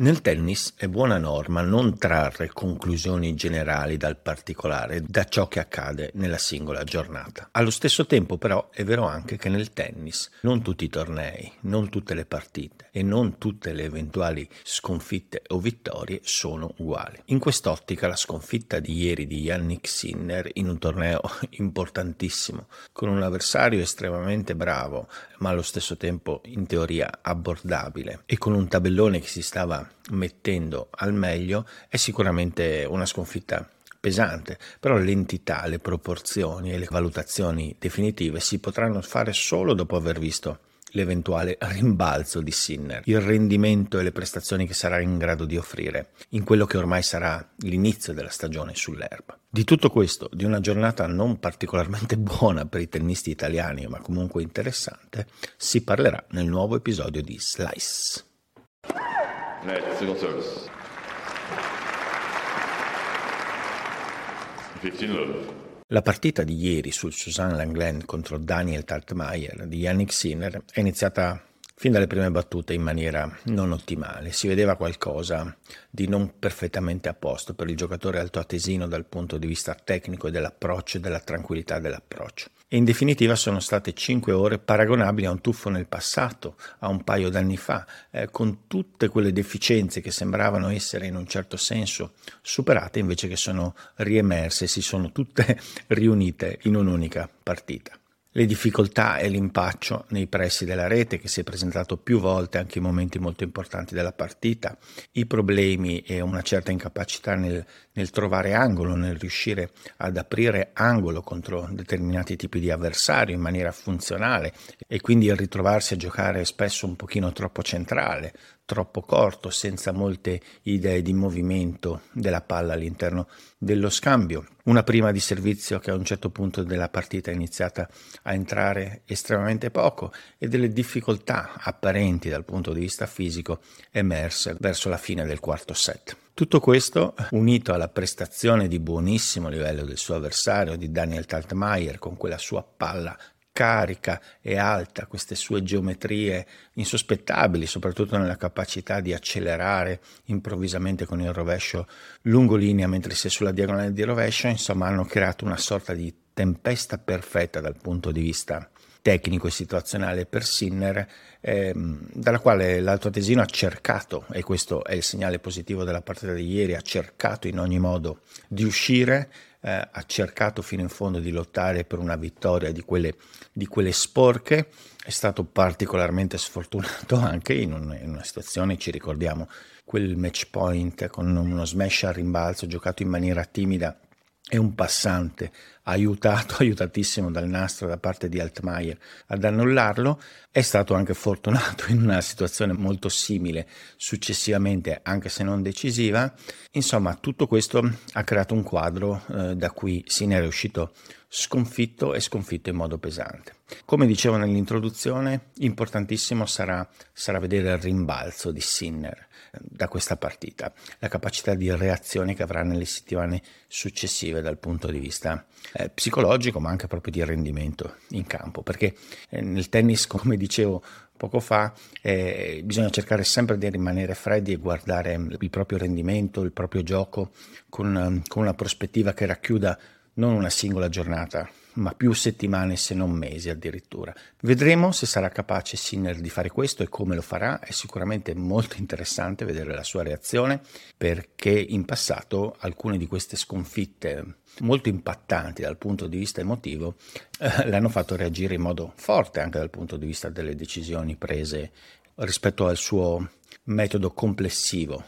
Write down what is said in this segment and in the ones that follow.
Nel tennis è buona norma non trarre conclusioni generali dal particolare da ciò che accade nella singola giornata. Allo stesso tempo però è vero anche che nel tennis non tutti i tornei, non tutte le partite e non tutte le eventuali sconfitte o vittorie sono uguali. In quest'ottica la sconfitta di ieri di Yannick Sinner in un torneo importantissimo con un avversario estremamente bravo ma allo stesso tempo in teoria abbordabile e con un tabellone che si stava mettendo al meglio è sicuramente una sconfitta pesante, però l'entità, le proporzioni e le valutazioni definitive si potranno fare solo dopo aver visto l'eventuale rimbalzo di Sinner, il rendimento e le prestazioni che sarà in grado di offrire in quello che ormai sarà l'inizio della stagione sull'erba. Di tutto questo, di una giornata non particolarmente buona per i tennisti italiani, ma comunque interessante, si parlerà nel nuovo episodio di Slice. Net, single service. 15 love. La partita di ieri sul Suzanne Langland contro Daniel Tartmeier di Yannick Sinner è iniziata fin dalle prime battute in maniera non ottimale. Si vedeva qualcosa di non perfettamente a posto per il giocatore altoatesino dal punto di vista tecnico e dell'approccio e della tranquillità dell'approccio. E in definitiva sono state cinque ore paragonabili a un tuffo nel passato, a un paio d'anni fa, eh, con tutte quelle deficienze che sembravano essere in un certo senso superate, invece che sono riemerse, si sono tutte riunite in un'unica partita le difficoltà e l'impaccio nei pressi della rete che si è presentato più volte anche in momenti molto importanti della partita, i problemi e una certa incapacità nel, nel trovare angolo, nel riuscire ad aprire angolo contro determinati tipi di avversari in maniera funzionale e quindi il ritrovarsi a giocare spesso un pochino troppo centrale, troppo corto, senza molte idee di movimento della palla all'interno dello scambio. Una prima di servizio che a un certo punto della partita è iniziata a entrare estremamente poco e delle difficoltà apparenti dal punto di vista fisico emerse verso la fine del quarto set. Tutto questo, unito alla prestazione di buonissimo livello del suo avversario, di Daniel Taltmeier, con quella sua palla carica e alta, queste sue geometrie insospettabili, soprattutto nella capacità di accelerare improvvisamente con il rovescio lungo linea mentre si è sulla diagonale di rovescio, insomma hanno creato una sorta di tempesta perfetta dal punto di vista tecnico e situazionale per Sinner, ehm, dalla quale l'Alto Atesino ha cercato, e questo è il segnale positivo della partita di ieri, ha cercato in ogni modo di uscire, eh, ha cercato fino in fondo di lottare per una vittoria di quelle, di quelle sporche, è stato particolarmente sfortunato anche in, un, in una situazione, ci ricordiamo, quel match point con uno smash al rimbalzo giocato in maniera timida e un passante aiutato, aiutatissimo dal nastro da parte di Altmaier ad annullarlo, è stato anche fortunato in una situazione molto simile successivamente, anche se non decisiva. Insomma, tutto questo ha creato un quadro eh, da cui Sinner è uscito sconfitto e sconfitto in modo pesante. Come dicevo nell'introduzione, importantissimo sarà, sarà vedere il rimbalzo di Sinner eh, da questa partita, la capacità di reazione che avrà nelle settimane successive dal punto di vista eh, psicologico, ma anche proprio di rendimento in campo, perché eh, nel tennis, come dicevo poco fa, eh, bisogna cercare sempre di rimanere freddi e guardare il proprio rendimento, il proprio gioco con, con una prospettiva che racchiuda non una singola giornata, ma più settimane se non mesi addirittura. Vedremo se sarà capace Sinner di fare questo e come lo farà, è sicuramente molto interessante vedere la sua reazione perché in passato alcune di queste sconfitte molto impattanti dal punto di vista emotivo eh, l'hanno fatto reagire in modo forte anche dal punto di vista delle decisioni prese rispetto al suo metodo complessivo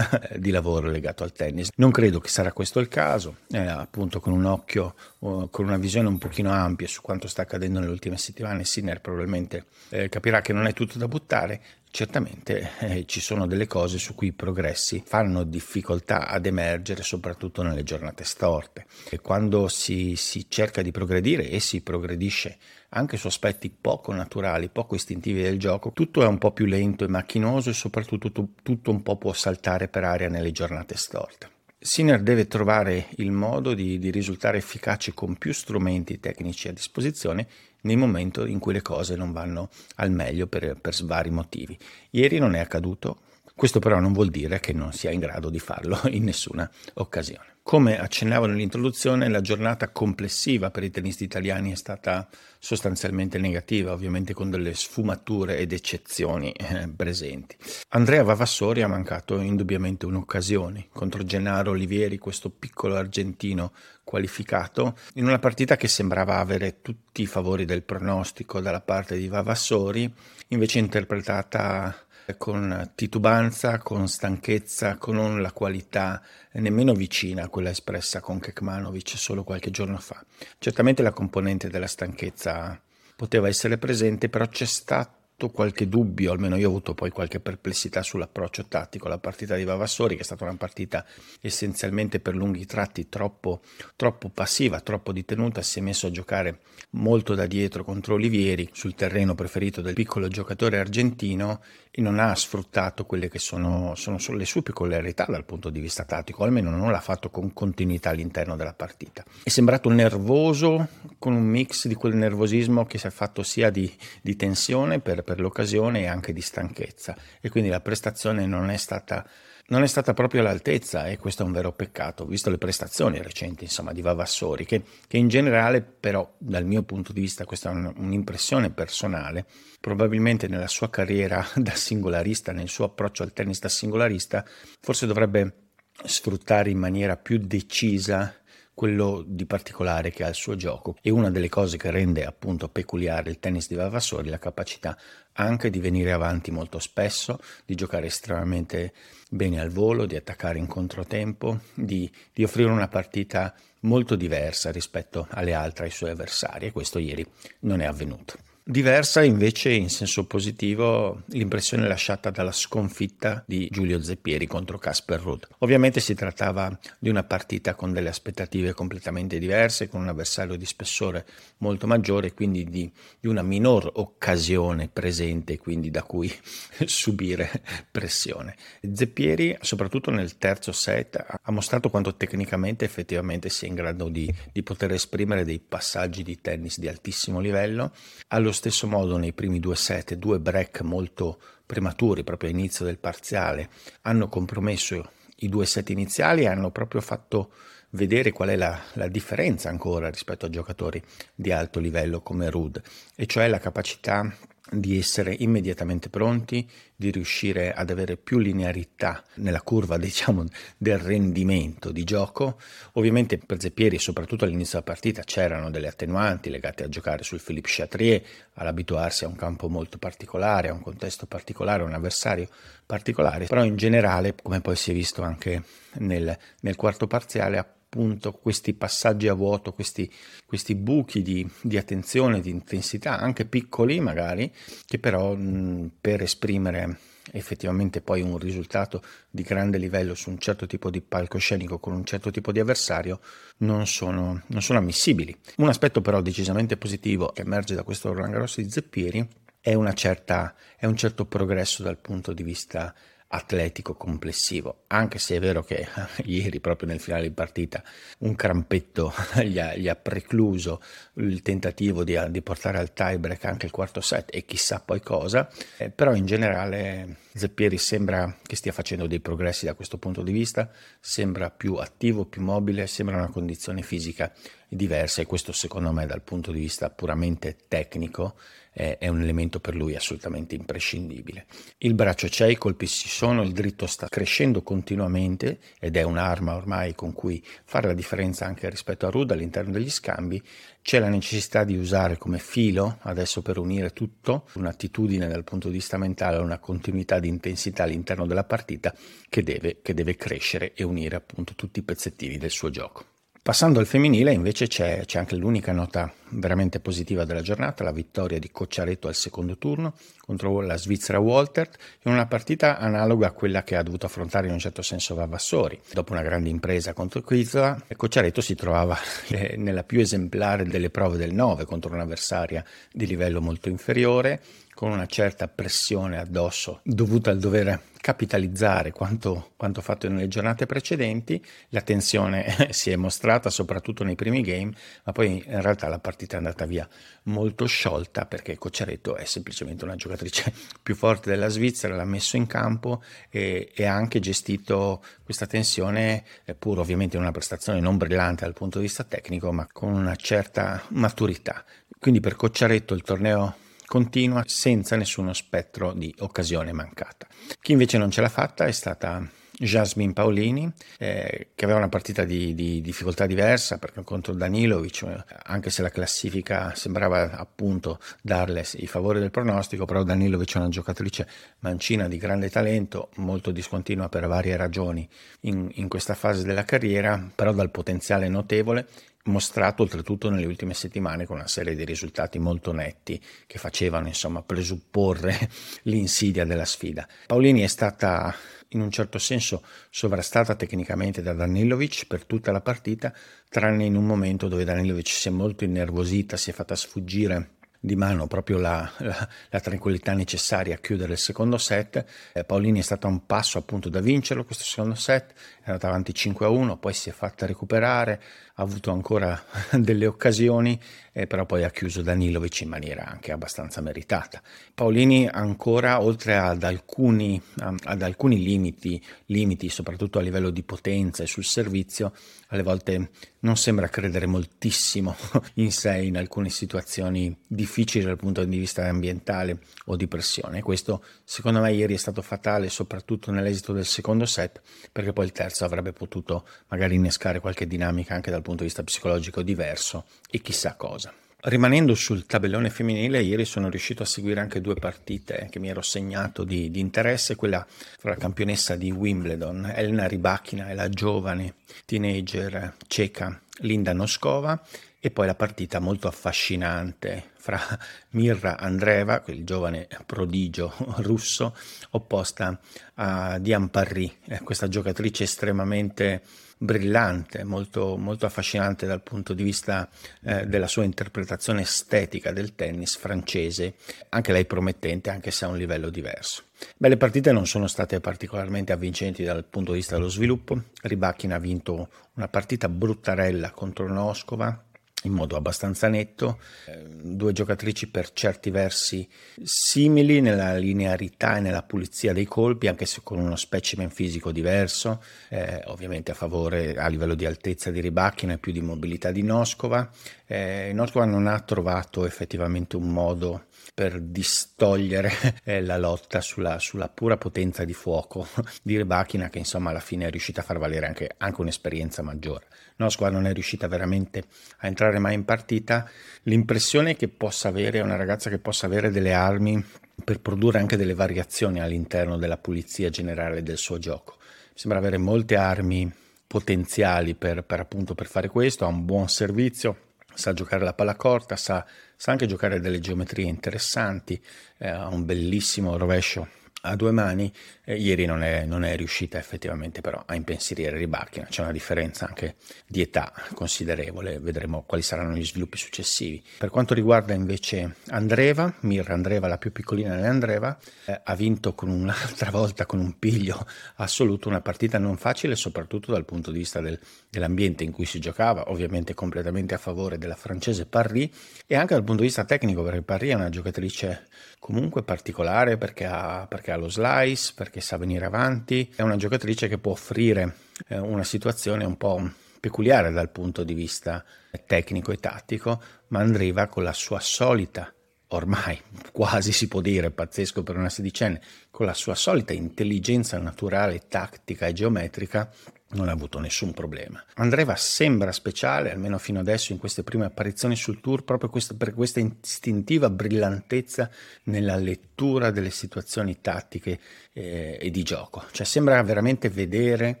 di lavoro legato al tennis. Non credo che sarà questo il caso, eh, appunto con un occhio, con una visione un pochino ampia su quanto sta accadendo nelle ultime settimane, Sinner probabilmente eh, capirà che non è tutto da buttare, Certamente eh, ci sono delle cose su cui i progressi fanno difficoltà ad emergere, soprattutto nelle giornate storte. E quando si, si, cerca di progredire e si progredisce anche su aspetti poco naturali, poco istintivi del gioco, tutto è un po' più lento e macchinoso e soprattutto tu, tutto un po' può saltare per aria nelle giornate storte. Sinner deve trovare il modo di, di risultare efficace con più strumenti tecnici a disposizione nei momenti in cui le cose non vanno al meglio per, per svari motivi. Ieri non è accaduto, questo però non vuol dire che non sia in grado di farlo in nessuna occasione. Come accennavo nell'introduzione, la giornata complessiva per i tennisti italiani è stata sostanzialmente negativa, ovviamente con delle sfumature ed eccezioni eh, presenti. Andrea Vavassori ha mancato indubbiamente un'occasione contro Gennaro Olivieri, questo piccolo argentino qualificato, in una partita che sembrava avere tutti i favori del pronostico dalla parte di Vavassori, invece interpretata con titubanza, con stanchezza, con la qualità nemmeno vicina a quella espressa con Kekmanovic solo qualche giorno fa. Certamente la componente della stanchezza poteva essere presente, però c'è stato qualche dubbio, almeno io ho avuto poi qualche perplessità sull'approccio tattico alla partita di Vavassori, che è stata una partita essenzialmente per lunghi tratti troppo, troppo passiva, troppo di tenuta, si è messo a giocare molto da dietro contro Olivieri sul terreno preferito del piccolo giocatore argentino e non ha sfruttato quelle che sono, sono le sue peculiarità dal punto di vista tattico, almeno non l'ha fatto con continuità all'interno della partita. È sembrato nervoso con un mix di quel nervosismo che si è fatto sia di, di tensione per, per l'occasione e anche di stanchezza. E quindi la prestazione non è stata non è stata proprio all'altezza e questo è un vero peccato, visto le prestazioni recenti insomma, di Vavassori, che, che, in generale però dal mio punto di vista, questa è un, un'impressione personale, probabilmente nella sua carriera da singolarista, nel suo approccio al tennis da singolarista, forse dovrebbe sfruttare in maniera più decisa quello di particolare che ha il suo gioco e una delle cose che rende appunto peculiare il tennis di Vavassori è la capacità anche di venire avanti molto spesso, di giocare estremamente bene al volo, di attaccare in controtempo, di, di offrire una partita molto diversa rispetto alle altre ai suoi avversari e questo ieri non è avvenuto. Diversa invece in senso positivo l'impressione lasciata dalla sconfitta di Giulio Zeppieri contro Casper Rudd. Ovviamente si trattava di una partita con delle aspettative completamente diverse, con un avversario di spessore molto maggiore, quindi di, di una minor occasione presente, quindi da cui subire pressione. Zeppieri, soprattutto nel terzo set, ha mostrato quanto tecnicamente effettivamente sia in grado di, di poter esprimere dei passaggi di tennis di altissimo livello. Allo stesso modo nei primi due set, due break molto prematuri, proprio all'inizio del parziale, hanno compromesso i due set iniziali e hanno proprio fatto vedere qual è la, la, differenza ancora rispetto a giocatori di alto livello come Rud, e cioè la capacità di essere immediatamente pronti, di riuscire ad avere più linearità nella curva, diciamo, del rendimento di gioco. Ovviamente per Zeppieri, soprattutto all'inizio della partita, c'erano delle attenuanti legate a giocare sul Philippe Chatrier, all'abituarsi a un campo molto particolare, a un contesto particolare, a un avversario particolare, però in generale, come poi si è visto anche nel, nel quarto parziale, appunto questi passaggi a vuoto, questi, questi buchi di, di, attenzione, di intensità, anche piccoli magari, che però mh, per esprimere effettivamente poi un risultato di grande livello su un certo tipo di palcoscenico con un certo tipo di avversario non sono, non sono ammissibili. Un aspetto però decisamente positivo che emerge da questo Roland Garros di Zeppieri è, certa, è un certo progresso dal punto di vista atletico complessivo, anche se è vero che ieri proprio nel finale di partita un crampetto gli ha, gli ha precluso il tentativo di, di, portare al tiebreak anche il quarto set e chissà poi cosa, eh, però in generale Zeppieri sembra che stia facendo dei progressi da questo punto di vista, sembra più attivo, più mobile, sembra una condizione fisica diversa e questo secondo me dal punto di vista puramente tecnico è un elemento per lui assolutamente imprescindibile. Il braccio c'è, i colpi ci sono, il dritto sta crescendo continuamente ed è un'arma ormai con cui fare la differenza anche rispetto a Ruda all'interno degli scambi. C'è la necessità di usare come filo adesso per unire tutto, un'attitudine dal punto di vista mentale, una continuità di intensità all'interno della partita che deve, che deve crescere e unire appunto tutti i pezzettini del suo gioco. Passando al femminile invece c'è, c'è, anche l'unica nota veramente positiva della giornata, la vittoria di Cocciaretto al secondo turno contro la Svizzera Waltert in una partita analoga a quella che ha dovuto affrontare in un certo senso Vavassori. Dopo una grande impresa contro Quizola, Cocciaretto si trovava eh, nella più esemplare delle prove del 9 contro un'avversaria di livello molto inferiore con una certa pressione addosso dovuta al dover capitalizzare quanto, quanto fatto nelle giornate precedenti. La tensione si è mostrata soprattutto nei primi game, ma poi in realtà la partita è andata via molto sciolta perché Cocciaretto è semplicemente una giocatrice più forte della Svizzera, l'ha messo in campo e, ha anche gestito questa tensione, pur ovviamente in una prestazione non brillante dal punto di vista tecnico, ma con una certa maturità. Quindi per Cocciaretto il torneo continua senza nessuno spettro di occasione mancata. Chi invece non ce l'ha fatta è stata Jasmine Paolini, eh, che aveva una partita di, di, difficoltà diversa perché contro Danilovic, anche se la classifica sembrava appunto darle i favori del pronostico, però Danilovic è una giocatrice mancina di grande talento, molto discontinua per varie ragioni in, in questa fase della carriera, però dal potenziale notevole mostrato oltretutto nelle ultime settimane con una serie di risultati molto netti che facevano insomma presupporre l'insidia della sfida. Paolini è stata in un certo senso sovrastata tecnicamente da Danilovic per tutta la partita, tranne in un momento dove Danilovic si è molto innervosita, si è fatta sfuggire di mano proprio la, la, la, tranquillità necessaria a chiudere il secondo set. Eh, Paolini è stata un passo appunto da vincerlo questo secondo set, è andata avanti 5 a 1, poi si è fatta recuperare, ha avuto ancora delle occasioni, eh, però poi ha chiuso Danilovic in maniera anche abbastanza meritata. Paolini ancora, oltre ad alcuni, ad alcuni limiti, limiti, soprattutto a livello di potenza e sul servizio, alle volte non sembra credere moltissimo in sé in alcune situazioni difficili dal punto di vista ambientale o di pressione. Questo secondo me ieri è stato fatale soprattutto nell'esito del secondo set perché poi il terzo avrebbe potuto magari innescare qualche dinamica anche dal punto di vista psicologico diverso e chissà cosa. Rimanendo sul tabellone femminile, ieri sono riuscito a seguire anche due partite che mi ero segnato di, di interesse, quella fra la campionessa di Wimbledon, Elena Ribachina e la giovane teenager ceca Linda Noskova e poi la partita molto affascinante fra Mirra Andreeva, quel giovane prodigio russo, opposta a Diane Parry, eh, questa giocatrice estremamente brillante, molto, molto affascinante dal punto di vista eh, della sua interpretazione estetica del tennis francese, anche lei promettente, anche se a un livello diverso. Beh, le partite non sono state particolarmente avvincenti dal punto di vista dello sviluppo. Ribachin ha vinto una partita bruttarella contro Noskova, in modo abbastanza netto, eh, due giocatrici per certi versi simili nella linearità e nella pulizia dei colpi, anche se con uno specimen fisico diverso, eh, ovviamente a favore a livello di altezza di Ribacchina e più di mobilità di Noscova. Eh, Noscova non ha trovato effettivamente un modo per distogliere eh, la lotta sulla, sulla, pura potenza di fuoco di Rebachina che insomma alla fine è riuscita a far valere anche, anche un'esperienza maggiore. Nosqua non è riuscita veramente a entrare mai in partita, l'impressione che possa avere una ragazza che possa avere delle armi per produrre anche delle variazioni all'interno della pulizia generale del suo gioco. Mi sembra avere molte armi potenziali per, per, appunto, per fare questo, ha un buon servizio, sa giocare la palla corta, sa, sa anche giocare delle geometrie interessanti, eh, ha un bellissimo rovescio a due mani, eh, ieri non è, non è, riuscita effettivamente però a impensierire Ribacchina, c'è una differenza anche di età considerevole, vedremo quali saranno gli sviluppi successivi. Per quanto riguarda invece Andreva, Mirra Andreva, la più piccolina dell'Andreva, eh, ha vinto con un'altra volta con un piglio assoluto una partita non facile, soprattutto dal punto di vista del, dell'ambiente in cui si giocava, ovviamente completamente a favore della francese Parry e anche dal punto di vista tecnico perché Parry è una giocatrice comunque particolare perché ha, perché ha lo slice, perché sa venire avanti, è una giocatrice che può offrire eh, una situazione un po' peculiare dal punto di vista tecnico e tattico, ma Andreva con la sua solita ormai quasi si può dire pazzesco per una sedicenne, con la sua solita intelligenza naturale, tattica e geometrica, non ha avuto nessun problema. Andreva sembra speciale, almeno fino adesso in queste prime apparizioni sul tour, proprio questo, per questa istintiva brillantezza nella lettura delle situazioni tattiche eh, e di gioco. Cioè sembra veramente vedere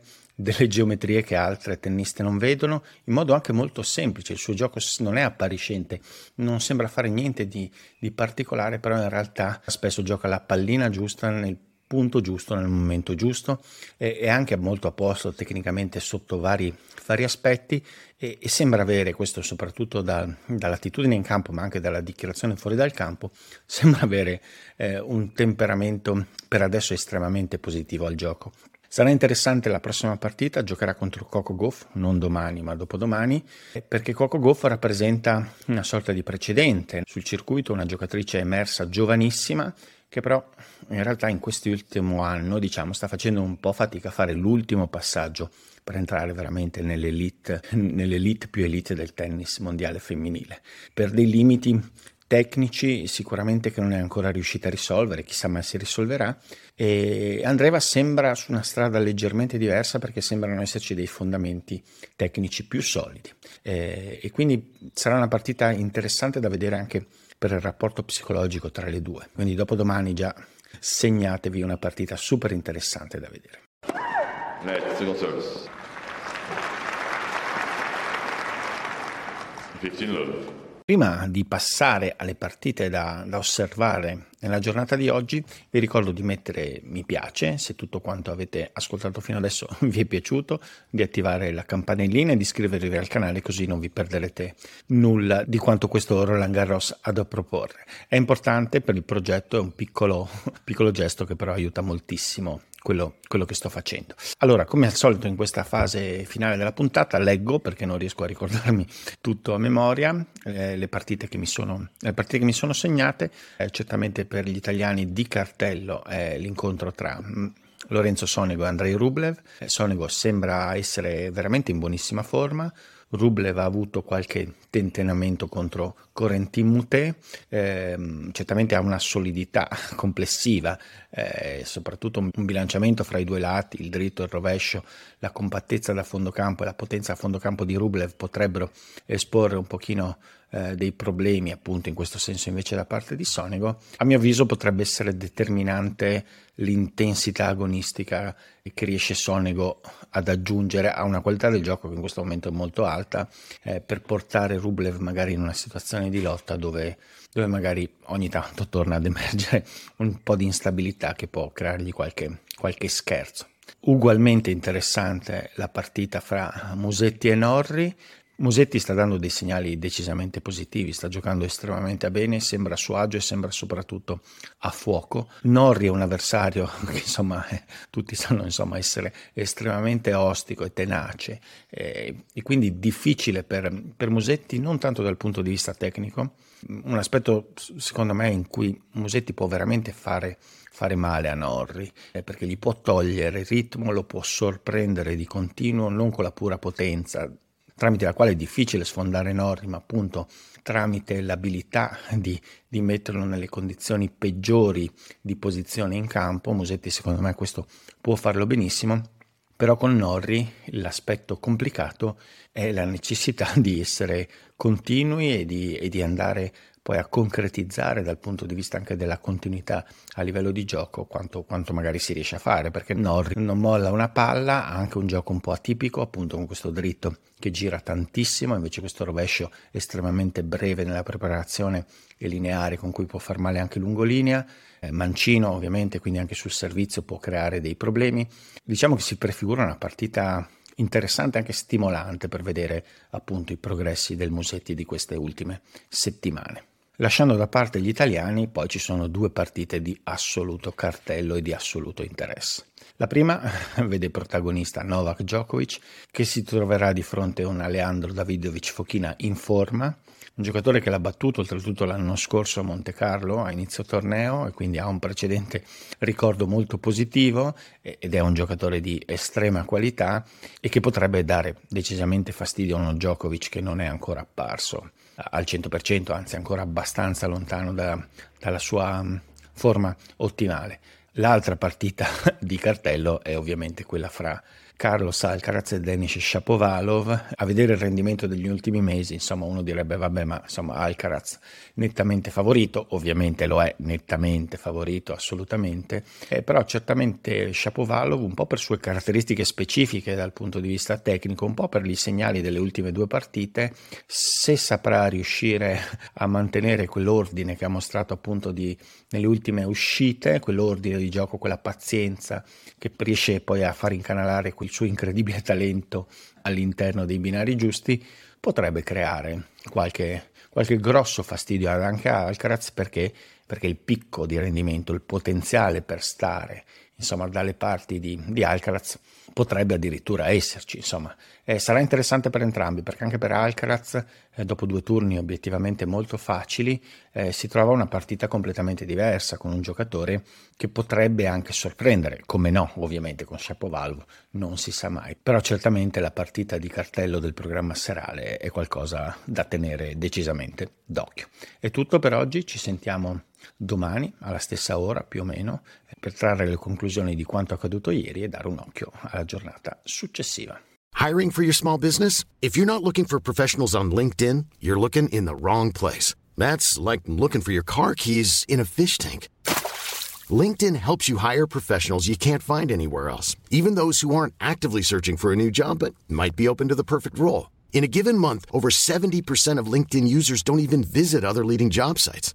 delle geometrie che altre tenniste non vedono, in modo anche molto semplice. Il suo gioco non è appariscente, non sembra fare niente di, di particolare, però in realtà spesso gioca la pallina giusta nel punto giusto, nel momento giusto, è anche molto a posto tecnicamente sotto vari, vari aspetti e, e, sembra avere, questo soprattutto da, dall'attitudine in campo, ma anche dalla dichiarazione fuori dal campo, sembra avere eh, un temperamento per adesso estremamente positivo al gioco. Sarà interessante la prossima partita, giocherà contro Coco Goff, non domani ma dopodomani, perché Coco Goff rappresenta una sorta di precedente sul circuito, una giocatrice emersa giovanissima che però in realtà in quest'ultimo anno diciamo, sta facendo un po' fatica a fare l'ultimo passaggio per entrare veramente nell'elite, nell'elite più elite del tennis mondiale femminile, per dei limiti tecnici sicuramente che non è ancora riuscita a risolvere, chissà mai si risolverà. E Andreva sembra su una strada leggermente diversa perché sembrano esserci dei fondamenti tecnici più solidi. E, e quindi sarà una partita interessante da vedere anche per il rapporto psicologico tra le due. Quindi dopodomani già segnatevi una partita super interessante da vedere. Net, single service. 15 love. Prima di passare alle partite da, da, osservare nella giornata di oggi, vi ricordo di mettere mi piace se tutto quanto avete ascoltato fino adesso vi è piaciuto, di attivare la campanellina e di iscrivervi al canale così non vi perderete nulla di quanto questo Roland Garros ha da proporre. È importante per il progetto, è un piccolo, piccolo gesto che però aiuta moltissimo quello, quello, che sto facendo. Allora, come al solito in questa fase finale della puntata, leggo perché non riesco a ricordarmi tutto a memoria eh, le, partite che mi sono, le partite che mi sono segnate. Eh, certamente per gli italiani di cartello è l'incontro tra mm, Lorenzo Sonego e Andrei Rublev. Eh, Sonego sembra essere veramente in buonissima forma. Rublev ha avuto qualche tentennamento contro Corentin Moutet, eh, certamente ha una solidità complessiva, eh, soprattutto un bilanciamento fra i due lati, il dritto e il rovescio, la compattezza da fondo campo e la potenza a fondo campo di Rublev potrebbero esporre un pochino eh, dei problemi appunto in questo senso invece da parte di Sonego, a mio avviso potrebbe essere determinante l'intensità agonistica che riesce Sonego ad aggiungere a una qualità del gioco che in questo momento è molto alta eh, per portare Rublev magari in una situazione di lotta dove, dove magari ogni tanto torna ad emergere un po' di instabilità che può creargli qualche, qualche scherzo. Ugualmente interessante la partita fra Musetti e Norri, Musetti sta dando dei segnali decisamente positivi, sta giocando estremamente bene, sembra a suo agio e sembra soprattutto a fuoco. Norri è un avversario che insomma eh, tutti sanno insomma, essere estremamente ostico e tenace eh, e quindi difficile per, per Musetti non tanto dal punto di vista tecnico, un aspetto secondo me in cui Musetti può veramente fare fare male a Norri, eh, perché gli può togliere il ritmo, lo può sorprendere di continuo, non con la pura potenza tramite la quale è difficile sfondare Norri, ma appunto tramite l'abilità di, di, metterlo nelle condizioni peggiori di posizione in campo. Musetti secondo me questo può farlo benissimo, però con Norri l'aspetto complicato è la necessità di essere continui e di, e di andare poi a concretizzare dal punto di vista anche della continuità a livello di gioco quanto, quanto magari si riesce a fare, perché Norri non molla una palla, ha anche un gioco un po' atipico, appunto con questo dritto che gira tantissimo, invece questo rovescio estremamente breve nella preparazione e lineare con cui può far male anche lungolinea, eh, mancino ovviamente, quindi anche sul servizio può creare dei problemi. Diciamo che si prefigura una partita interessante anche stimolante per vedere appunto i progressi del Musetti di queste ultime settimane. Lasciando da parte gli italiani, poi ci sono due partite di assoluto cartello e di assoluto interesse. La prima vede protagonista Novak Djokovic, che si troverà di fronte a un Aleandro Davidovic Fochina in forma, un giocatore che l'ha battuto oltretutto l'anno scorso a Monte Carlo a inizio torneo e quindi ha un precedente ricordo molto positivo ed è un giocatore di estrema qualità e che potrebbe dare decisamente fastidio a uno Djokovic che non è ancora apparso al 100%, anzi ancora abbastanza lontano da, dalla sua mm, forma ottimale. L'altra partita di cartello è ovviamente quella fra Carlos Alcaraz e Denis Shapovalov. A vedere il rendimento degli ultimi mesi, insomma, uno direbbe vabbè, ma insomma Alcaraz nettamente favorito, ovviamente lo è nettamente favorito, assolutamente, eh, però certamente Shapovalov un po' per sue caratteristiche specifiche dal punto di vista tecnico, un po' per i segnali delle ultime due partite, se saprà riuscire a mantenere quell'ordine che ha mostrato appunto di, nelle ultime uscite, quell'ordine di gioco, quella pazienza che riesce poi a far incanalare quel suo incredibile talento all'interno dei binari giusti, potrebbe creare qualche, qualche grosso fastidio anche a Alcaraz perché, perché il picco di rendimento, il potenziale per stare insomma, dalle parti di, di Alcaraz potrebbe addirittura esserci. Insomma, eh, sarà interessante per entrambi perché anche per Alcaraz, eh, dopo due turni obiettivamente molto facili, eh, si trova una partita completamente diversa con un giocatore che potrebbe anche sorprendere, come no, ovviamente con Shapovalov non si sa mai, però certamente la partita di cartello del programma serale è qualcosa da tenere decisamente d'occhio. È tutto per oggi, ci sentiamo domani alla stessa ora più o meno per trarre le conclusioni di quanto accaduto ieri e dare un occhio alla giornata successiva. Hiring for your small business? If you're not looking for professionals on LinkedIn, you're looking in the wrong place. That's like looking for your car keys in a fish tank. LinkedIn helps you hire professionals you can't find anywhere else, even those who aren't actively searching for a new job but might be open to the perfect role. In a given month, over 70% of LinkedIn users don't even visit other leading job sites.